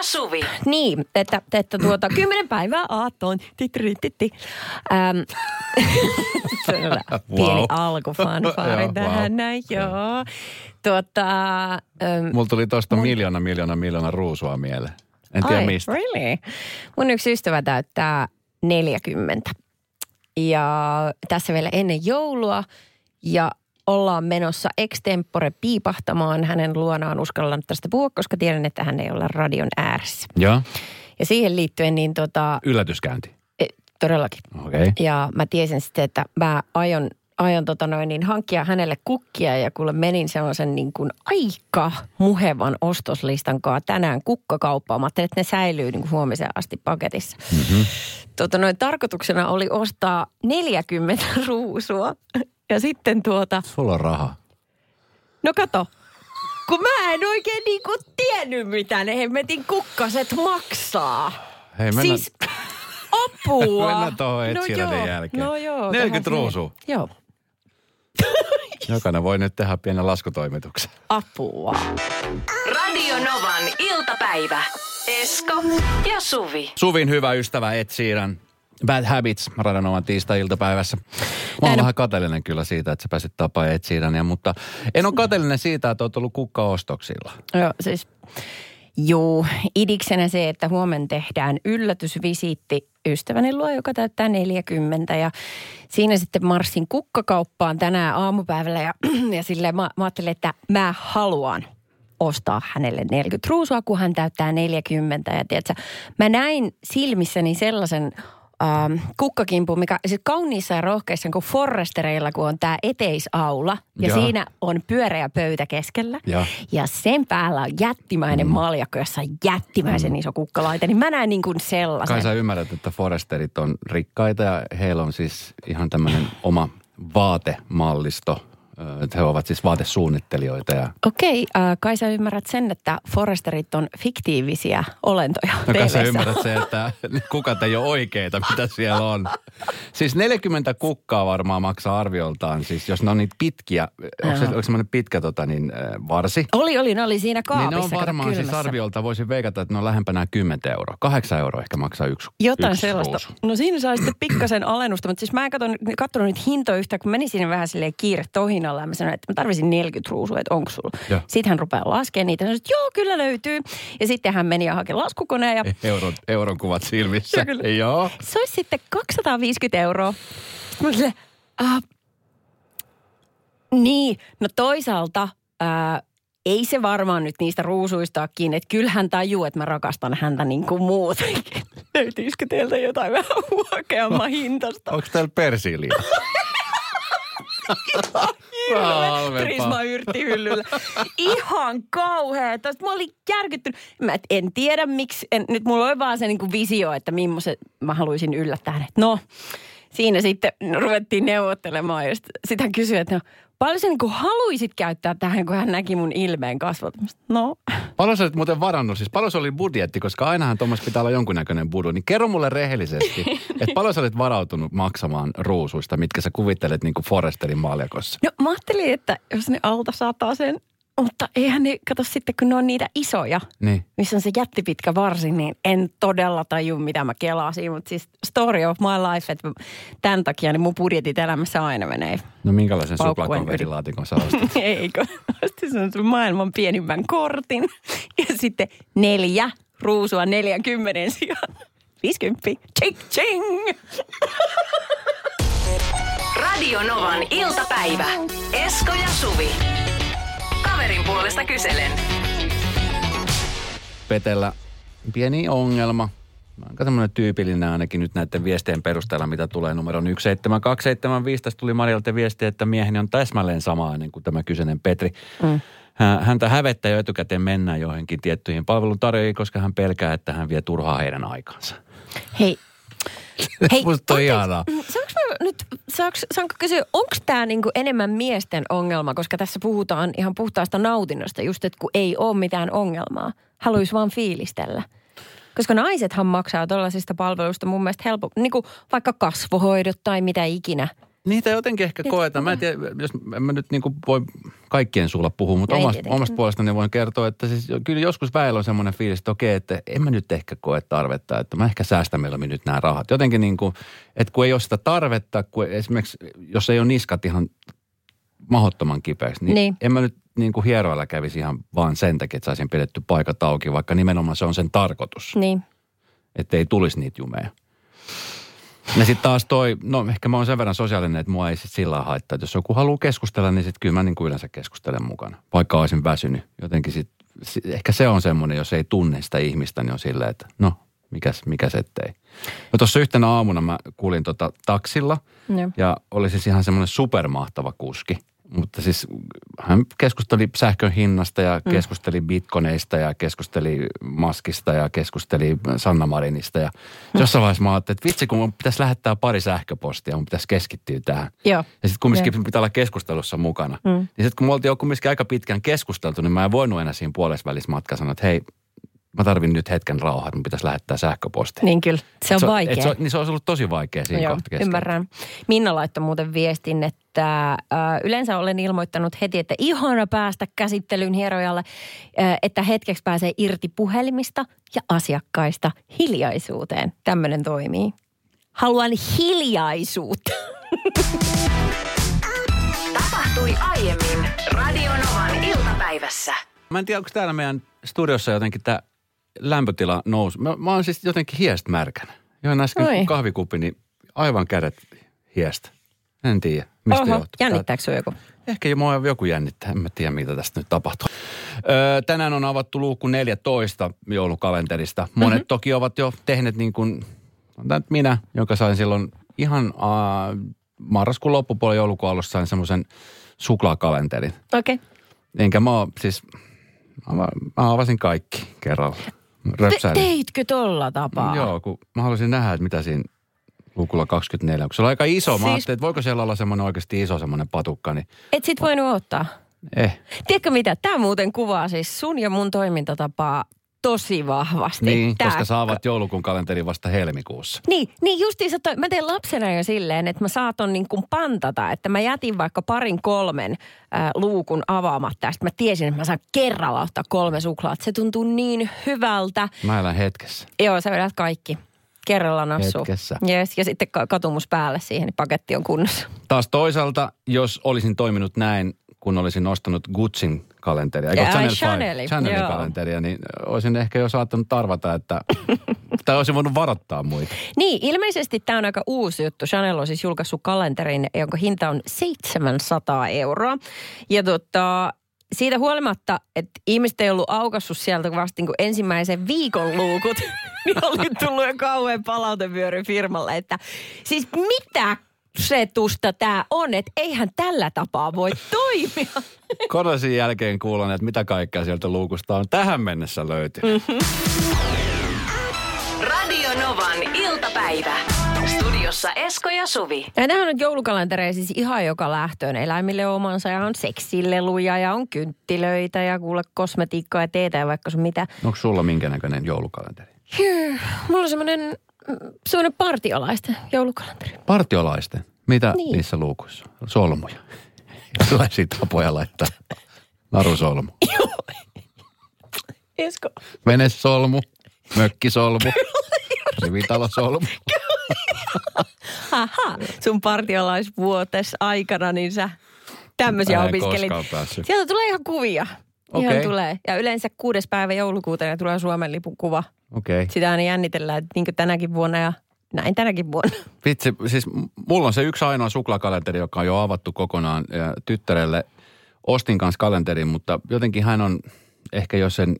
ja Suvi. Niin, että, että tuota, kymmenen päivää aattoon. Titrititti. Ähm, pieni Wow. alkufanfaari tähän wow. näin, joo. Tuota, ähm, Mulla tuli tosta miljoona, miljoona, miljoona ruusua mieleen. En tiedä ai, mistä. really? Mun yksi ystävä täyttää 40. Ja tässä vielä ennen joulua. Ja ollaan menossa extempore piipahtamaan hänen luonaan. Uskallan tästä puhua, koska tiedän, että hän ei ole radion ääressä. Joo, Ja siihen liittyen niin tota, yllätyskäynti. e, todellakin. Okei. Okay. Ja mä tiesin sitten, että mä aion, aion tota noin, niin hankkia hänelle kukkia ja kuule menin sellaisen niin kuin aika muhevan ostoslistan kanssa tänään kukkakauppaan. Mä ajattelin, että ne säilyy niin kuin huomiseen asti paketissa. Mm-hmm. Tota noin, tarkoituksena oli ostaa 40 ruusua ja sitten tuota, Sulla on raha. no kato, kun mä en oikein niin kuin tiennyt mitä ne hemmetin kukkaset maksaa. Hei, mennään, Siis apua. Mennään tuohon joo, jälkeen. No joo. 40 tähän ruusua. Joo. Jokainen voi nyt tehdä pienen laskutoimituksen. Apua. Radio Novan iltapäivä. Esko ja Suvi. Suvin hyvä ystävä Ed. Bad Habits Radanovan tiistai-iltapäivässä. Mä oon vähän kateellinen kyllä siitä, että sä pääsit tapaa Sheerania, mutta en ole kateellinen siitä, että oot ollut kukkaostoksilla. Joo, siis Juu, idiksenä se, että huomenna tehdään yllätysvisiitti ystäväni luo, joka täyttää 40. Ja siinä sitten marssin kukkakauppaan tänään aamupäivällä ja, ja silleen mä, mä ajattelin, että mä haluan ostaa hänelle 40 ruusua, kun hän täyttää 40. Ja tiedätkö, mä näin silmissäni sellaisen ähm, kukkakimpun, mikä siis kauniissa ja rohkeissa kuin Forrestereilla, kun on tämä eteisaula ja Joo. siinä on pyöreä pöytä keskellä. Joo. Ja sen päällä on jättimäinen mm. maljakko, jossa on jättimäisen iso kukkalaite. Niin mä näen niin kuin sellaisen. Kai sä ymmärrät, että Foresterit on rikkaita ja heillä on siis ihan tämmöinen oma vaatemallisto. He ovat siis vaatesuunnittelijoita ja Okei, äh, kai sä ymmärrät sen, että Forresterit on fiktiivisiä olentoja No kai sä ymmärrät se, että kukat ei ole oikeita, mitä siellä on. Siis 40 kukkaa varmaan maksaa arvioltaan, siis jos ne on niitä pitkiä, onko se, onko semmoinen pitkä tota, niin, varsi? Oli, oli, ne oli siinä kaapissa. niin ne on varmaan siis arviolta, voisin veikata, että ne on lähempänä 10 euroa. 8 euroa ehkä maksaa yksi Jotain yksi sellaista. ruusu. No siinä sai sitten pikkasen alennusta, mutta siis mä en katsonut, katsonut niitä hintoja yhtään, kun menin sinne vähän silleen kiire tohinalla ja mä sanoin, että mä tarvisin 40 ruusua, että onko sulla. Sitten hän rupeaa laskemaan niitä. Sanoin, että joo, kyllä löytyy. Ja sitten hän meni ja haki laskukoneen ja Euron, euron kuvat silmissä. Joo, kyllä. Joo. se olisi sitten 250 euroa. Sitten mä silleen, ah, niin, no toisaalta ää, ei se varmaan nyt niistä ruusuista kiinni. Että kyllähän tajuu, että mä rakastan häntä niin kuin muutenkin. Löytyisikö teiltä jotain vähän huokeamman hintasta? Onko täällä persiiliä? Halvempaa. Prisma yrttihyllyllä. Ihan kauhea. Tästä mä olin järkyttynyt. Mä et, en tiedä miksi. En, nyt mulla oli vaan se niinku visio, että millaisen mä haluaisin yllättää. No, siinä sitten ruvettiin neuvottelemaan. Ja sit- hän kysyi, että no, paljon sä niinku haluaisit käyttää tähän, kun hän näki mun ilmeen kasvot. No, Paljon sä olit muuten varannut, siis paljon se oli budjetti, koska ainahan tuommoissa pitää olla jonkunnäköinen budu. Niin kerro mulle rehellisesti, että paljon sä olit varautunut maksamaan ruusuista, mitkä sä kuvittelet niin kuin Foresterin maljakossa. no mä ajattelin, että jos ne alta sataa sen, mutta eihän ne, kato sitten, kun ne on niitä isoja. Niin. missä on se jättipitkä varsi, niin en todella taju, mitä mä kelasin. Mutta siis story of my life, että tämän takia niin mun budjetit elämässä aina menee. No minkälaisen suklaakonverilaatikon sä ostit? Eikö? Ostin sen maailman pienimmän kortin. Ja sitten neljä ruusua 40 sijaan. 50. Ching, ching. Radio Novan iltapäivä. Esko ja Suvi. Kaverin puolesta kyselen. Petellä pieni ongelma. Aika semmoinen tyypillinen ainakin nyt näiden viestien perusteella, mitä tulee numeron 17275. Tästä tuli Marialta viesti, että mieheni on täsmälleen samainen kuin tämä kyseinen Petri. Mm. Häntä hävettää jo etukäteen mennään johonkin tiettyihin palveluntarjoajiin, koska hän pelkää, että hän vie turhaa heidän aikansa. Hei. Hei, Musta on ihanaa. mm, Saanko mä nyt, saanko, saanko kysyä, onko tämä niinku enemmän miesten ongelma, koska tässä puhutaan ihan puhtaasta nautinnosta, just että kun ei ole mitään ongelmaa, haluaisi vaan fiilistellä. Koska naisethan maksaa tuollaisista palveluista mun mielestä helppo, niin kuin vaikka kasvohoidot tai mitä ikinä. Niitä jotenkin ehkä koetaan. Mä en tiedä, jos en mä nyt niin voi kaikkien suulla puhua, mutta ei omasta, omasta puolestani voin kertoa, että siis kyllä joskus väellä on semmoinen fiilis, että okei, että en mä nyt ehkä koe tarvetta, että mä ehkä säästän mieluummin nyt nämä rahat. Jotenkin niin kuin, että kun ei ole sitä tarvetta, kun esimerkiksi jos ei ole niskat ihan mahdottoman kipeäksi, niin, Niin. en mä nyt niin kuin hieroilla kävisi ihan vaan sen takia, että saisin pidetty paikat auki, vaikka nimenomaan se on sen tarkoitus, Niin. että ei tulisi niitä jumeja. Ja sitten taas toi, no ehkä mä oon sen verran sosiaalinen, että mua ei sit sillä lailla haittaa. Että jos joku haluaa keskustella, niin sitten kyllä mä niin kuin yleensä keskustelen mukana. Vaikka olisin väsynyt. Jotenkin sit, si- ehkä se on semmoinen, jos ei tunne sitä ihmistä, niin on silleen, että no, mikäs, mikäs ettei. No tuossa yhtenä aamuna mä kuulin tota taksilla Joo. ja oli siis ihan semmoinen supermahtava kuski. Mutta siis hän keskusteli sähkön hinnasta ja keskusteli bitcoineista ja keskusteli maskista ja keskusteli Sanna Marinista. Ja jossain vaiheessa mä ajattelin, että vitsi kun mun pitäisi lähettää pari sähköpostia, mun pitäisi keskittyä tähän. Joo. Ja sitten kumminkin pitää olla keskustelussa mukana. Mm. Niin sitten kun me oltiin jo kumminkin aika pitkään keskusteltu, niin mä en voinut enää siinä puolessa välissä matkassa sanoa, että hei, mä tarvin nyt hetken rauhaa, että mun pitäisi lähettää sähköpostia. Niin kyllä, se on Et vaikea. et se, on- niin se olisi ollut tosi vaikea siinä Joo, kohta keskellä. ymmärrän. Minna laittoi muuten viestin, että äh, yleensä olen ilmoittanut heti, että ihana päästä käsittelyyn hierojalle, äh, että hetkeksi pääsee irti puhelimista ja asiakkaista hiljaisuuteen. Tämmöinen toimii. Haluan hiljaisuutta. Tapahtui aiemmin Radionovan iltapäivässä. Mä en tiedä, onko täällä meidän studiossa jotenkin tämä lämpötila nousi. Mä, mä oon siis jotenkin hiestä märkänä. Join äsken Oi. kahvikuppi, niin aivan kädet hiestä. En tiedä, mistä Oho, johtuu. jännittääkö sinua joku? Ehkä jo mua joku jännittää, en mä tiedä mitä tästä nyt tapahtuu. Öö, tänään on avattu luukku 14 joulukalenterista. Monet mm-hmm. toki ovat jo tehneet niin kuin, minä, joka sain silloin ihan äh, marraskuun loppupuolella joulukuun alussa sain semmoisen suklaakalenterin. Okei. Okay. Enkä mä oo, siis, mä avasin kaikki kerralla. Te, teitkö tolla tapaa? Joo, kun mä halusin nähdä, että mitä siinä lukulla 24, kun se on aika iso. Mä Siis- ajattelin, että voiko siellä olla semmoinen oikeasti iso semmoinen patukka, niin Et sit voinut ottaa. eh. Tiedätkö mitä? Tämä muuten kuvaa siis sun ja mun toimintatapaa tosi vahvasti. Niin, Tää koska saavat joulukuun kalenterin vasta helmikuussa. Niin, niin justiinsa toi, mä tein lapsena jo silleen, että mä saatoin niin kuin pantata, että mä jätin vaikka parin kolmen äh, luukun avaamatta. Ja mä tiesin, että mä saan kerralla ottaa kolme suklaat. Se tuntuu niin hyvältä. Mä elän hetkessä. Joo, sä vedät kaikki. Kerralla nassu. Hetkessä. Yes, ja sitten ka- katumus päälle siihen, niin paketti on kunnossa. Taas toisaalta, jos olisin toiminut näin, kun olisin ostanut Gucciin kalenteria, eikö Ai, Chanel, Chanelin, Chanelin joo. kalenteria, niin olisin ehkä jo saattanut arvata, että, tai olisin voinut varoittaa muita. Niin, ilmeisesti tämä on aika uusi juttu. Chanel on siis julkaissut kalenterin, jonka hinta on 700 euroa. Ja tota, siitä huolimatta, että ihmiset ei ollut aukassut sieltä vasta niin kuin ensimmäisen viikon luukut, niin oli tullut jo kauhean palautevyöry firmalle, että siis mitä setusta tämä on, että eihän tällä tapaa voi toimia. Korosin jälkeen kuulen, että mitä kaikkea sieltä luukusta on tähän mennessä löytynyt. Radio Novan iltapäivä. Studiossa Esko ja Suvi. Ja tämähän on joulukalentereja siis ihan joka lähtöön. Eläimille omansa ja on seksileluja ja on kynttilöitä ja kuule kosmetiikkaa ja teetä ja vaikka sun mitä. Onko sulla minkä näköinen joulukalenteri? Mulla on semmoinen, mm, semmoinen partiolaisten joulukalenteri. Partiolaisten. Mitä Niin. niissä luukuissa on? Solmuja. Erilaisia tapoja laittaa. Narusolmu. Esko. Venesolmu. Mökkisolmu. Rivitalosolmu. Haha, sun partiolaisvuotes aikana, niin sä tämmöisiä opiskelit. Sieltä tulee ihan kuvia. Ihan Okei. tulee. Ja yleensä kuudes päivä joulukuuta ja tulee Suomen lipun kuva. Okay. Sitä aina jännitellään, että niin tänäkin vuonna ja näin tänäkin vuonna. Vitsi, siis mulla on se yksi ainoa suklaakalenteri, joka on jo avattu kokonaan ja tyttärelle. Ostin kanssa kalenterin, mutta jotenkin hän on ehkä jo sen,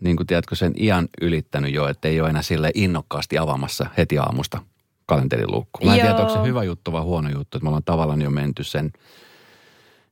niin kuin tiedätkö, sen iän ylittänyt jo, että ei ole enää sille innokkaasti avaamassa heti aamusta kalenteriluukku. Mä en tiedä, Joo. onko se hyvä juttu vai huono juttu, että me ollaan tavallaan jo menty sen,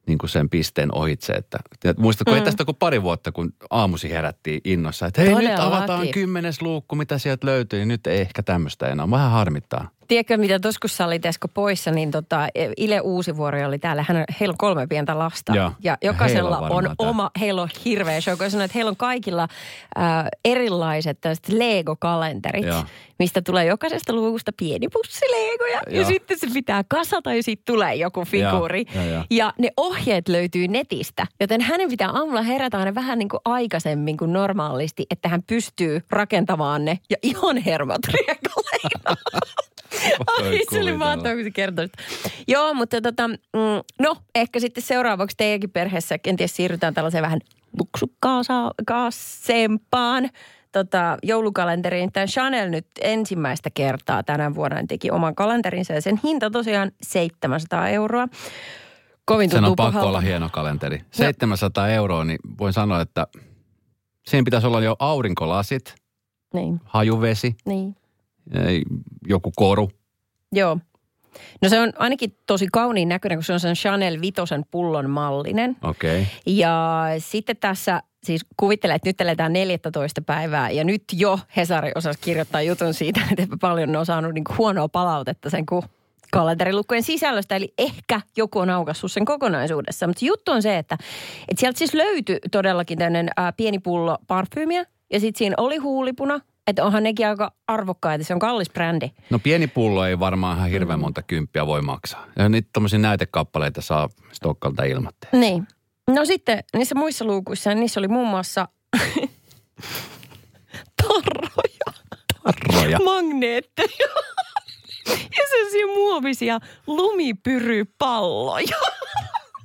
niin kuin sen pisteen ohitse. Että, muistatko, mm. ei tästä kuin pari vuotta, kun aamusi herättiin innossa, että hei nyt Todellakin. avataan kymmenes luukku, mitä sieltä löytyy. Nyt ei ehkä tämmöistä enää. Vähän harmittaa. Tiedätkö, mitä kun sä olit Esko poissa, niin tota, Ile Uusivuori oli täällä. Hän, heillä on kolme pientä lasta. Joo. Ja jokaisella on on, oma, heillä on hirveä show. Kun sanoin, että heillä on kaikilla äh, erilaiset tällaiset Lego-kalenterit, Joo. mistä tulee jokaisesta luvusta pieni pussi Legoja. Ja Joo. sitten se pitää kasata ja sitten tulee joku figuuri. Joo, joo, joo. Ja ne ohjeet löytyy netistä, joten hänen pitää aamulla herätä aina vähän niin kuin aikaisemmin kuin normaalisti, että hän pystyy rakentamaan ne ja ihan hermot riekaleina. Ai, se oli mahtavaa, kun sitä. Joo, mutta tota, mm, no ehkä sitten seuraavaksi teidänkin perheessä kenties siirrytään tällaiseen vähän luksukkaasempaan tota, joulukalenteriin. Tämä Chanel nyt ensimmäistä kertaa tänä vuonna teki oman kalenterinsa ja sen hinta tosiaan 700 euroa. Kovin Sen on tuntuu pakko pahalta. olla hieno kalenteri. 700 euroa, niin voin sanoa, että siinä pitäisi olla jo aurinkolasit, Niin, hajuvesi, niin. Joku koru. Joo. No se on ainakin tosi kauniin näköinen, kun se on sen Chanel Vitosen pullon mallinen. Okei. Okay. Ja sitten tässä siis kuvittelen, että nyt eletään 14 päivää ja nyt jo Hesari osasi kirjoittaa jutun siitä, että paljon ne on saanut niin huonoa palautetta sen kun kalenterilukkojen sisällöstä, eli ehkä joku on aukassut sen kokonaisuudessa. Mutta juttu on se, että, että sieltä siis löytyi todellakin tämmöinen pieni pullo parfyymiä ja sitten siinä oli huulipuna, että onhan nekin aika arvokkaita, se on kallis brändi. No pieni pullo ei varmaan ihan hirveän monta kymppiä voi maksaa. Ja niitä tommosia näytekappaleita saa Stokkalta ilmatteen. Niin. No sitten niissä muissa luukuissa, niissä oli muun muassa tarroja. Tarroja. magneetteja ja sellaisia muovisia lumipyrypalloja.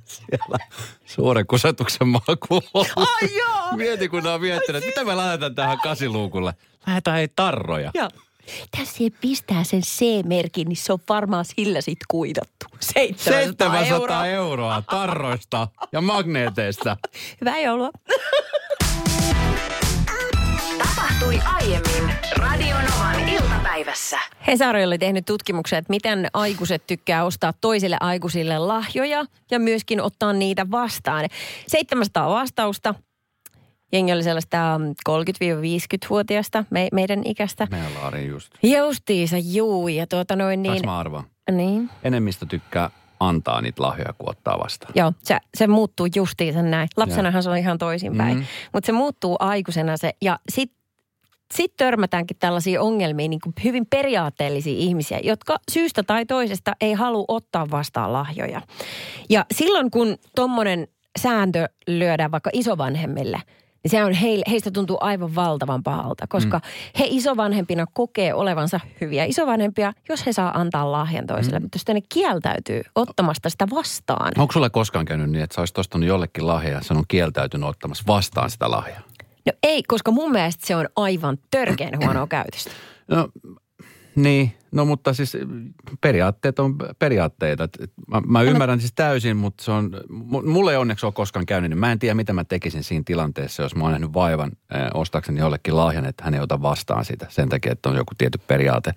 Siellä suuren kusetuksen maku. Ai joo! Mieti, kun ne on miettinyt, mitä me lähdetään tähän kasiluukulle. Lähdetään ei tarroja. Ja tässä ei pistää sen C-merkin, niin se on varmaan sillä sit kuitattu. 700, 700 euroa. euroa tarroista ja magneeteista. Hyvää joulua. Tapahtui aiemmin Radionovan iltapäivässä. Hesari oli tehnyt tutkimuksen, että miten aikuiset tykkää ostaa toisille aikuisille lahjoja ja myöskin ottaa niitä vastaan. 700 vastausta. Jengi oli sellaista mm, 30-50-vuotiaasta, me, meidän ikästä. Meillä Laari just. Justiisa, juu. Ja tuota noin Niin. niin... mä arvaan? Niin. Enemmistö tykkää antaa niitä lahjoja, kun ottaa vastaan. Joo, se, se muuttuu justiinsa näin. Lapsenahan se on ihan toisinpäin. Mhm. Mm. Mutta se muuttuu aikuisena se. Ja sitten sit törmätäänkin tällaisiin ongelmiin niin kuin hyvin periaatteellisia ihmisiä, jotka syystä tai toisesta ei halua ottaa vastaan lahjoja. Ja silloin kun tuommoinen sääntö lyödään vaikka isovanhemmille, niin se on heille, heistä tuntuu aivan valtavan pahalta, koska mm. he isovanhempina kokee olevansa hyviä isovanhempia, jos he saa antaa lahjan toiselle. Mm. Mutta jos ne kieltäytyy ottamasta sitä vastaan, Onko sulle koskaan käynyt niin, että sä olisit ostanut jollekin lahjaa ja on kieltäytynyt ottamassa vastaan sitä lahjaa? No ei, koska mun mielestä se on aivan törkeän huonoa käytöstä. No, niin, no mutta siis periaatteet on periaatteita. Mä, mä ymmärrän siis täysin, mutta se on, mu- mulle ei onneksi ole koskaan käynyt, niin mä en tiedä mitä mä tekisin siinä tilanteessa, jos mä oon nähnyt vaivan äh, ostaakseni jollekin lahjan, että hän ei ota vastaan sitä sen takia, että on joku tietty periaate.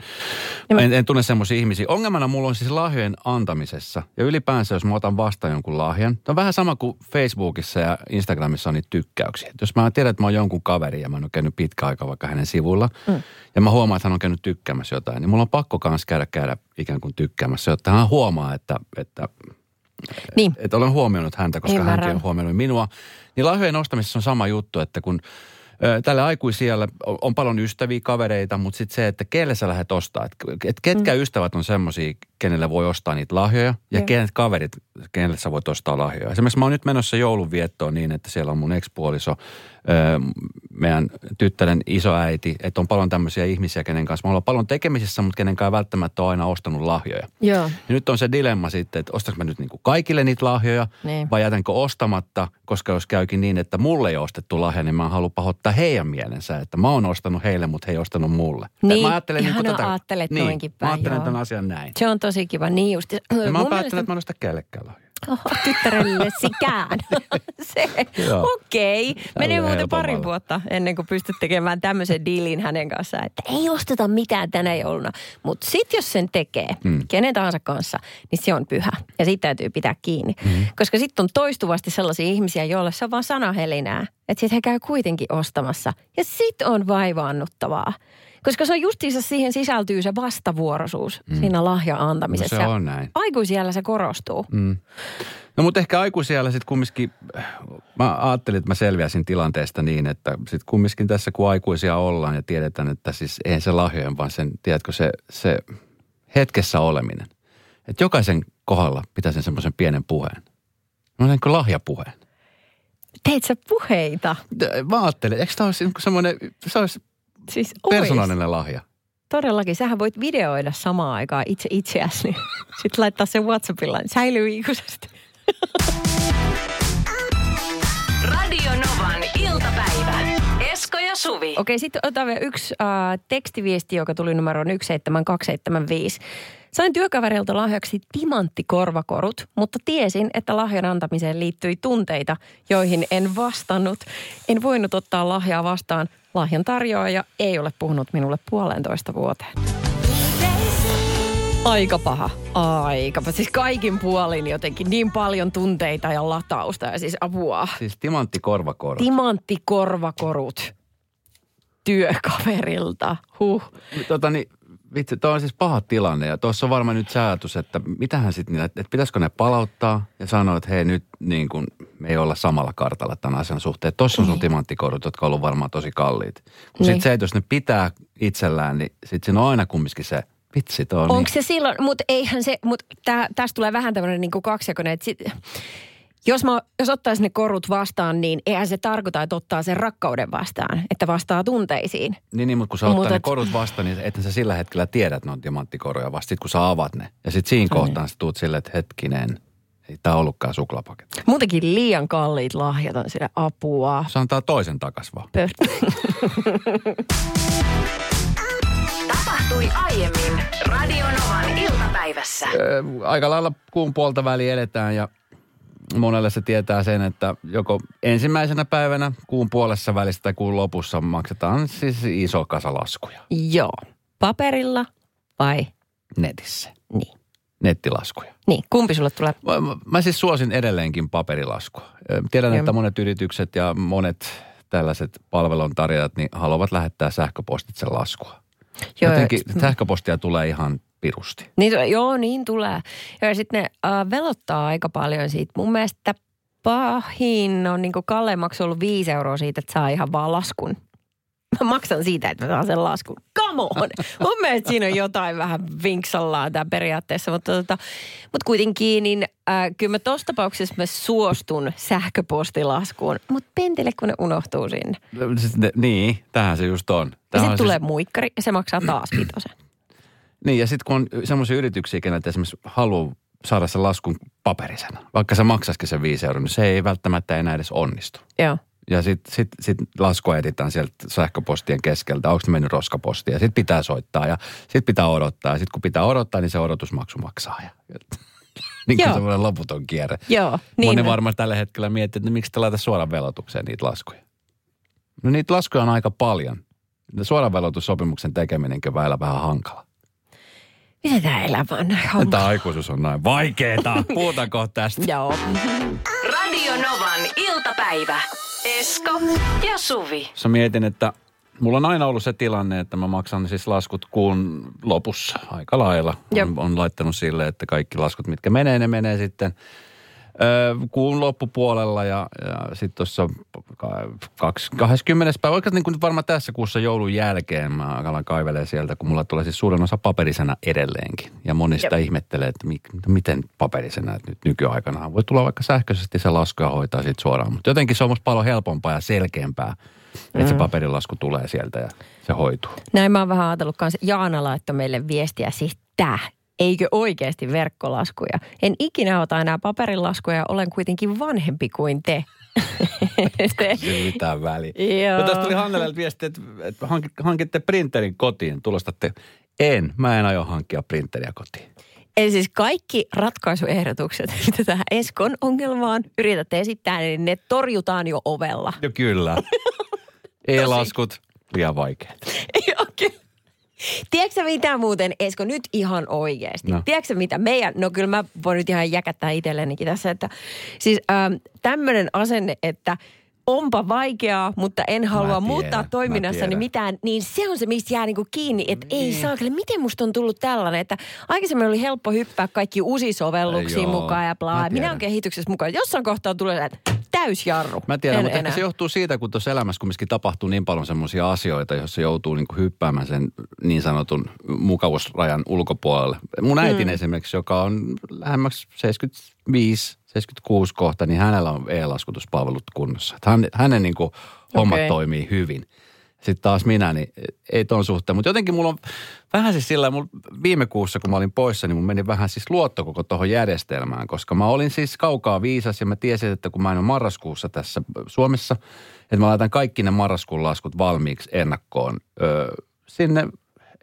Mä- En, en tunne semmoisia ihmisiä. Ongelmana mulla on siis lahjojen antamisessa ja ylipäänsä, jos mä otan vastaan jonkun lahjan. Tämä on vähän sama kuin Facebookissa ja Instagramissa on niitä tykkäyksiä. Et jos mä tiedän, että mä oon jonkun kaveri ja mä ole käynyt pitkä aika vaikka hänen sivuilla mm. ja mä huomaan, että hän on käynyt tykkäämässä jotain, niin mulla on pakko kans käydä, käydä ikään kuin tykkäämässä, jotta hän huomaa, että, että Niin, että olen huomioinut häntä, koska Ymmärrän. hänkin on huomioinut minua. Niin lahjojen ostamisessa on sama juttu, että kun aikuisiellä on, on paljon ystäviä, kavereita, mutta sitten se, että kelle sä lähdet ostaa. Että et ketkä mm. ystävät on semmoisia, kenelle voi ostaa niitä lahjoja ja Joo. kenet kaverit, kenelle sä voit ostaa lahjoja. Esimerkiksi mä oon nyt menossa joulunviettoon niin, että siellä on mun ekspuoliso, meidän tyttären isoäiti, että on paljon tämmöisiä ihmisiä, kenen kanssa mä ollaan paljon tekemisissä, mutta kenen kanssa ei välttämättä ole aina ostanut lahjoja. joo. Ja nyt on se dilemma sitten, että ostanko mä nyt niin kuin kaikille niitä lahjoja Niin. vai jätänkö ostamatta, koska jos käykin niin, että mulle ei ole ostettu lahja, niin mä haluan pahoittaa heidän mielensä, että mä oon ostanut heille, mutta he ei ostanut mulle. Niin, mä ajattelen niin ihanaa ajattelet niin, noinkin Mä päin, ajattelen joo. tämän asian näin. Se on tosi kiva, niin just. Ja mä oon päättänyt, mielestä- että mä en osta kellekään. Oho, tyttärellesikään. Se, okei. Okay. Menee muuten pari vuotta ennen kuin pystyt tekemään tämmöisen diilin hänen kanssaan, että ei osteta mitään tänä jouluna. Mutta sitten jos sen tekee, mm. kenen tahansa kanssa, niin se on pyhä. Ja siitä täytyy pitää kiinni. Mm. Koska sitten on toistuvasti sellaisia ihmisiä, joille se on vaan sanahelinää. Että sitten he käy kuitenkin ostamassa. Ja sitten on vaivaannuttavaa. Koska se on justiinsa siihen sisältyy se vastavuoroisuus mm. siinä lahjan antamisessa. No se on näin. Aikuisiellä se korostuu. Mm. No mutta ehkä aikuisiellä sitten kumminkin, mä ajattelin, että mä selviäisin tilanteesta niin, että sitten kumminkin tässä kun aikuisia ollaan ja tiedetään, että siis eihän se lahjojen, vaan sen, tiedätkö, se, se hetkessä oleminen. Että jokaisen kohdalla pitäisi semmoisen pienen puheen. No niin kuin lahjapuheen. Teit sä puheita? Mä ajattelin, eikö tämä olisi semmoinen, se olisi Siis persoonallinen lahja? Todellakin. Sähän voit videoida samaan aikaan itse itseäsi. Niin Sitten laittaa sen Whatsappilla. Niin säilyy ikuisesti. Radio Novan iltapäivä. Esko ja Suvi. Okei, sitten otetaan vielä yksi äh, tekstiviesti, joka tuli numeroon 17275. Sain työkaverilta lahjaksi timanttikorvakorut, mutta tiesin, että lahjan antamiseen liittyi tunteita, joihin en vastannut. En voinut ottaa lahjaa vastaan. Lahjan tarjoaja ei ole puhunut minulle puolentoista vuoteen. Aika paha. Aika paha. Siis kaikin puolin jotenkin niin paljon tunteita ja latausta ja siis apua. Siis timanttikorvakorut. Timanttikorvakorut työkaverilta. Huh. tota niin, vitsi, tuo on siis paha tilanne ja tuossa on varmaan nyt ajatus, että mitähän sitten niillä, että pitäisikö ne palauttaa ja sanoa, että hei nyt niin kuin, me ei olla samalla kartalla tämän asian suhteen. Tuossa on sun Niin. timanttikorut, jotka on ollut varmaan tosi kalliit. Kun Niin. sitten se, että jos ne pitää itsellään, niin sitten siinä on aina kumminkin se, vitsi tuo on Onko niin. se silloin, mutta eihän se, mutta tästä tulee vähän tämmöinen niin kaksijakoinen, että sit, jos, mä, jos ottaisi ne korut vastaan, niin eihän se tarkoita, että ottaa sen rakkauden vastaan, että vastaa tunteisiin. Niin, niin, mutta kun sä ottaa Mutta ne korut vastaan, niin et sä sillä hetkellä tiedät, että ne on timanttikoruja vasta sit kun sä avaat ne. Ja sitten siinä kohtaa sä tuut silleen, että hetkinen, ei tää ollutkaan suklaapaketti. Muutenkin liian kalliit lahjat on sille apua. Se antaa toisen takas vaan. Pö- Tapahtui aiemmin Radio Novan iltapäivässä. Ö, aika lailla kuun puolta väliin eletään ja monelle se tietää sen, että joko ensimmäisenä päivänä kuun puolessa välissä tai kuun lopussa maksetaan siis iso kasa laskuja Joo. Paperilla vai? netissä. Niin. Nettilaskuja. Niin, kumpi sulle tulee? Mä, mä- mä siis suosin edelleenkin paperilaskua. Tiedän, Joo. että monet yritykset ja monet tällaiset palveluntarjoajat niin haluavat lähettää sähköpostitse laskua. Joo, Jotenkin sähköpostia tulee ihan pirusti. Niin, joo, niin tulee. Ja sitten ne äh, velottaa aika paljon siitä. Mun mielestä pahin on niin kuin Kalle maksu ollut viisi euroa siitä, että saa ihan vaan laskun. Mä maksan siitä, että mä saan sen laskun. Come on! Mun mielestä siinä on jotain vähän vinksallaan tämä periaatteessa. Mutta, tota, mutta kuitenkin, niin äh, kyllä mä tuossa tapauksessa mä suostun sähköpostilaskuun. Mutta pentele, kun ne unohtuu sinne. Siis ne- Niin, tähän se just on. Ja Tämähän sitten tulee siis, muikkari ja se maksaa taas vitosen. Niin, ja sitten kun on semmoisia yrityksiä, kenet esimerkiksi haluaa saada sen laskun paperisena, vaikka se maksaisikin sen viisi euroa, niin se ei välttämättä enää edes onnistu. Joo. Ja sitten sit, sit laskua editään sieltä sähköpostien keskeltä, onko mennyt roskapostiin. Ja sitten pitää soittaa ja sitten pitää odottaa. Ja sitten kun pitää odottaa, niin se odotusmaksu maksaa. Ja, niin kuin semmoinen loputon kierre. Joo, niin Moni on. varmaan tällä hetkellä miettii, että miksi te laita suoraan velotukseen niitä laskuja. No niitä laskuja on aika paljon. Suoran velotussopimuksen tekeminenkin on väillä vähän hankala. Miten tämä elämä on näin? Tämä aikuisuus on näin vaikeeta. Puhutaanko tästä? Joo. Radio Novan iltapäivä. Esko ja Suvi. Sä mietin, että mulla on aina ollut se tilanne, että mä maksan siis laskut kuun lopussa aika lailla. On, on laittanut sille, että kaikki laskut, mitkä menee, ne menee sitten kuun loppupuolella ja, ja sitten tuossa 20. päivä, oikeastaan niin kuin nyt varmaan tässä kuussa joulun jälkeen mä alan kaivelee sieltä, kun mulla tulee siis suurin osa paperisena edelleenkin. Ja monista Jep. ihmettelee, että mi, miten paperisena, että nyt nykyaikana voi tulla vaikka sähköisesti se lasku ja hoitaa siitä suoraan. Mutta jotenkin se on musta paljon helpompaa ja selkeämpää, että Mm. se paperilasku tulee sieltä ja se hoituu. Näin mä oon vähän ajatellut kanssa. Jaana laittoi meille viestiä siis tää. Eikö oikeasti verkkolaskuja? En ikinä ota enää paperilaskuja, olen kuitenkin vanhempi kuin te. ei mitään väliä. Joo. No tästä tuli Hannelelta viesti, että, että hank- hankitte printerin kotiin. Tulostatte, en, mä en aio hankkia printeriä kotiin. Eli siis kaikki ratkaisuehdotukset, mitä tähän Eskon ongelmaan yritätte esittää, niin ne torjutaan jo ovella. No kyllä. E-laskut, liian vaikeat. Kyllä. Tiedätkö mitä muuten, Esko, nyt ihan oikeasti. No. Tiedätkö mitä meidän, no kyllä mä voin nyt ihan jäkättää itsellenikin tässä, että siis ähm, tämmöinen asenne, että onpa vaikeaa, mutta en halua tiedän, muuttaa toiminnassani mitään, niin se on se, mistä jää niinku kiinni, että ei Niin. saa, miten musta on tullut tällainen, että aikaisemmin oli helppo hyppää kaikki uusia sovelluksia Joo, mukaan ja mä blaa. Minä olen kehityksessä mukaan. Jossain kohtaa tulee että täysjarru. Mä tiedän, En mutta ehkä enää. se johtuu siitä, kun tuossa elämässä kumminkin tapahtuu niin paljon semmoisia asioita, joissa joutuu niin kuin hyppäämään sen niin sanotun mukavuusrajan ulkopuolelle. Mun äitin esimerkiksi, joka on lähemmäksi 75, 76 kohta, niin hänellä on e-laskutuspalvelut kunnossa. Hän, hänen niin kuin hommat Okei. toimii hyvin. Sitten taas minä, niin ei ton suhteen. Mutta jotenkin mulla on vähän siis sillä, mulla viime kuussa kun mä olin poissa, niin mun meni vähän siis luotto koko tuohon järjestelmään. Koska mä olin siis kaukaa viisas ja mä tiesin, että kun mä en ole marraskuussa tässä Suomessa, että mä laitan kaikki ne marraskuun laskut valmiiksi ennakkoon ö, sinne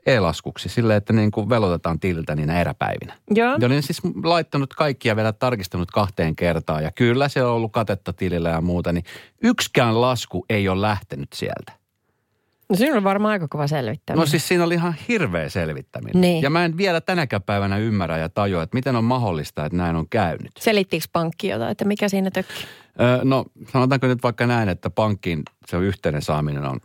e-laskuksi silleen, että niin kuin velotetaan tililtä niinä eräpäivinä. Joo. Ja olin siis laittanut kaikkia vielä tarkistanut kahteen kertaan. Ja kyllä siellä on ollut katetta tilillä ja muuta, niin yksikään lasku ei ole lähtenyt sieltä. No siinä on varmaan aika kova selvittäminen. No siis siinä oli ihan hirveä selvittäminen. Niin. Ja mä en vielä tänäkään päivänä ymmärrä ja tajua, että miten on mahdollista, että näin on käynyt. Selittiinkö pankki jotain, että mikä siinä tökkii? Öö, no sanotaanko nyt vaikka näin, että pankkiin se yhteyden saaminen on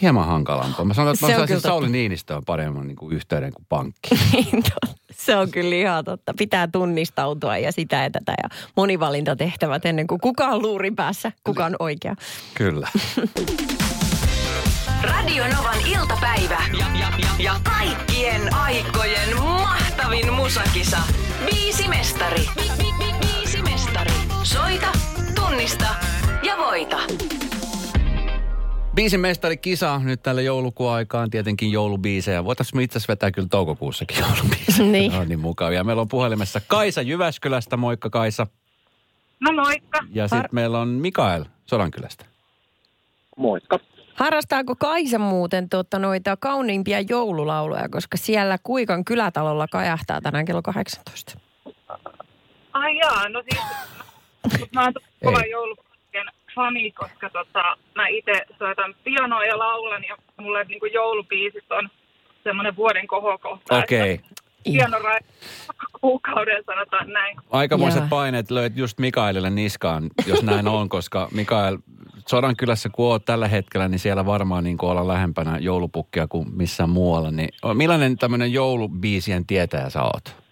hieman hankalampaa. Mä sanon, että Se mä saisin Sauli Niinistö on paremman niin kuin yhteyden kuin pankki. Niin. Se on kyllä ihan totta. Pitää tunnistautua ja sitä ja tätä ja monivalintatehtävät ennen kuin kuka on luurin päässä, kuka on oikea. Kyllä. Radio Novan iltapäivä. Ja, ja, ja, ja kaikkien aikojen mahtavin musakisa. Viisi mestari. Vi, vi, vi, viisi mestari. Soita, tunnista ja voita. Biisin mestari kisa nyt tälle joulukuun aikaan tietenkin joulubiisejä. Voitaisiin me itse asiassa vetää kyllä toukokuussakin joulubiisejä. Niin. Ne on niin mukavia. Meillä on puhelimessa Kaisa Jyväskylästä. Moikka Kaisa. No moikka. Ja sitten meillä on Mikael Sodankylästä. Moikka. Harrastaako Kaisa muuten tuota, noita kauniimpia joululauluja, koska siellä Kuikan kylätalolla kajahtaa tänään kello 18? Ai jaa, no siis mut mä oon kova jouluputkien fani, koska tota, mä itse soitan pianoa ja laulan ja mulle niinku joulubiisit on semmoinen vuoden kohokohta. Okei. Pianorai kuukauden sanotaan näin. Aikamoiset Jaa. paineet löit just Mikaelille niskaan, jos näin on, koska Mikael, Sodankylässä kun oot tällä hetkellä, niin siellä varmaan niin olla lähempänä joulupukkia kuin missään muualla. Niin millainen tämmöinen joulubiisien tietäjä sä oot?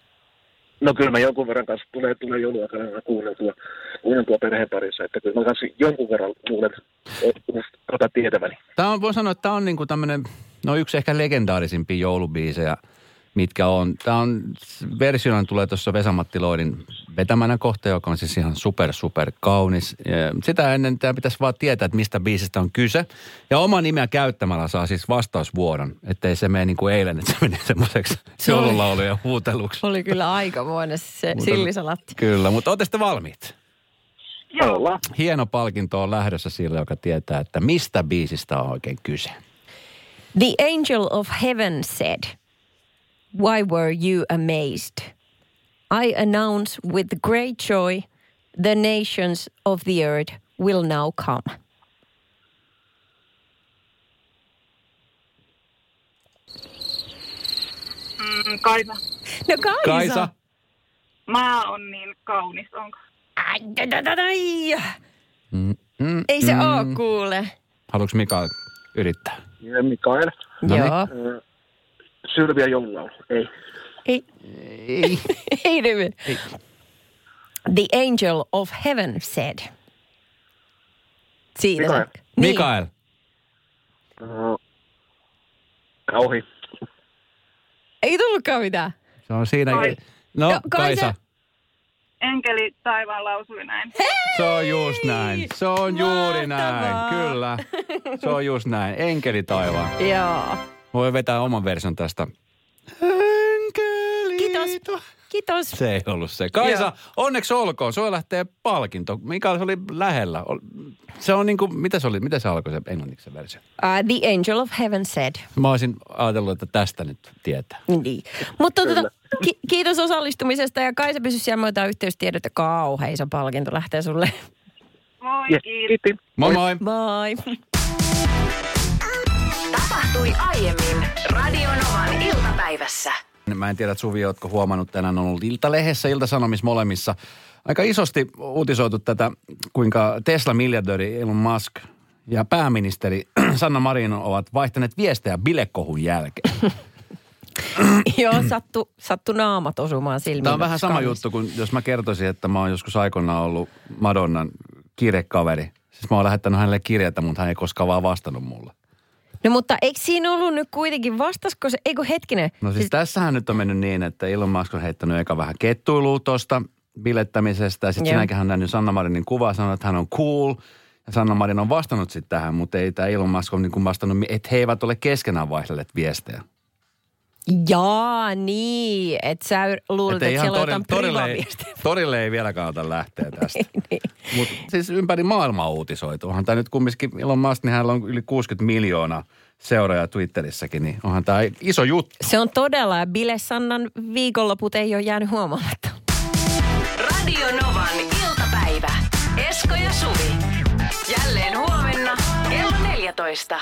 No kyllä mä jonkun verran kanssa tulee, tulee jouluaikana aina kuunneltua, kuunneltua perheen parissa, että kyllä mä kanssa jonkun verran luulen tota tietäväni. Tämä on, voi sanoa, että tämä on niin kuin tämmöinen, no yksi ehkä legendaarisimpia joulubiisejä, mitkä on. Tämä on, versiona tulee tuossa Vesamatti Loidin vetämänä kohta, joka on siis ihan super, super kaunis. Ja Sitä ennen tämä pitäisi vaan tietää, että mistä biisistä on kyse. Ja oma nimeä käyttämällä saa siis vastausvuoron, ettei se mene niin kuin eilen, että se meni semmoiseksi Se oli- joululaulujen huuteluksi. Oli kyllä aikamoinen se Mutta- sillisalatti. Kyllä, mutta ootte sitten valmiit? Joo. Hieno palkinto on lähdössä sille, joka tietää, että mistä biisistä on oikein kyse. The angel of heaven said, Why were you amazed? I announce with great joy, the nations of the earth will now come. mm, Kaisa. No Kaisa. Kaisa. Maa on niin kaunis, onko? Ai, da, da, da. Mm, mm, Ei se mm. oo kuule. Haluatko Mika yrittää? Ja Mikael, No niin. Joo. ö, Sylviä joululaulu. Ei. Ei, Ei. ei, ei. The angel of heaven said. Siinä Mikael. Niin. Mikael. No, kauhi. Ei tullutkaan mitään. Se on siinä. Kai- No, No, Kaisa. Kaisa. Enkeli taivaan lausui näin. Se on just näin. Se on juuri näin. Mahtavaa. Kyllä. Se on just näin. Enkeli taivaan. Joo. Voi vetää oman version tästä. Enkeli. Kiitos. Kiitos. Se ei ollut se. Kaisa, Joo. onneksi olkoon. Sulla lähtee palkinto. Mikael se oli lähellä. Se on niinku, mitä se oli, mitä se alkoi se englanniksi se versio? Uh, the angel of heaven said. Mä olisin ajatellut, että tästä nyt tietää. Niin. Mutta tota, ki- kiitos osallistumisesta ja Kaisa pysy siellä, otetaan yhteystiedot ja kauhean iso palkinto lähtee sulle. Moi, Yes, kiitos. kiitti. Moi moi. Bye. Tapahtui aiemmin Radio Novan iltapäivässä. Mä en tiedä, että Suvi, ootko huomannut, tänään on ollut Iltalehdessä, Ilta-Sanomissa molemmissa. Aika isosti uutisoitu tätä, kuinka Tesla-miljardööri Elon Musk ja pääministeri Sanna Marin ovat vaihtaneet viestejä bilekohun jälkeen. Joo, sattu, sattu naamat osumaan silmiin. Tämä on vähän sama juttu kuin jos mä kertoisin, että mä oon joskus aikoinaan ollut Madonnan kirjekaveri. Siis mä oon lähettänyt hänelle kirjettä, mutta hän ei koskaan vaan vastannut mulle. No mutta eikö siinä ollut nyt kuitenkin, vastasko se, eikö hetkinen? No siis, siis tässähän nyt on mennyt niin, että Elon Musk on heittänyt eka vähän kettuilua tuosta bilettämisestä. Ja sitten sen hän on nähnyt Sanna Marinin kuvaa, sanonut, että hän on cool. Ja Sanna Marin on vastannut sitten tähän, mutta ei tämä Elon Musk ole niin vastannut, että he eivät ole keskenään vaihdelleet viestejä. Jaa, niin. Että sä luulet, että siellä torille, on torille, ei, torille ei vielä kannata lähteä tästä. niin, niin. Mutta siis ympäri maailmaa uutisoitu. Onhan tämä nyt kumminkin, Elon Musk, niin hänellä on yli 60 miljoonaa seuraajaa Twitterissäkin, niin onhan tämä iso juttu. Se on todella, ja Bile Sannan viikonloput ei ole jäänyt huomaamatta. Radio Novan iltapäivä. Esko ja Suvi. Jälleen huomenna kello 14.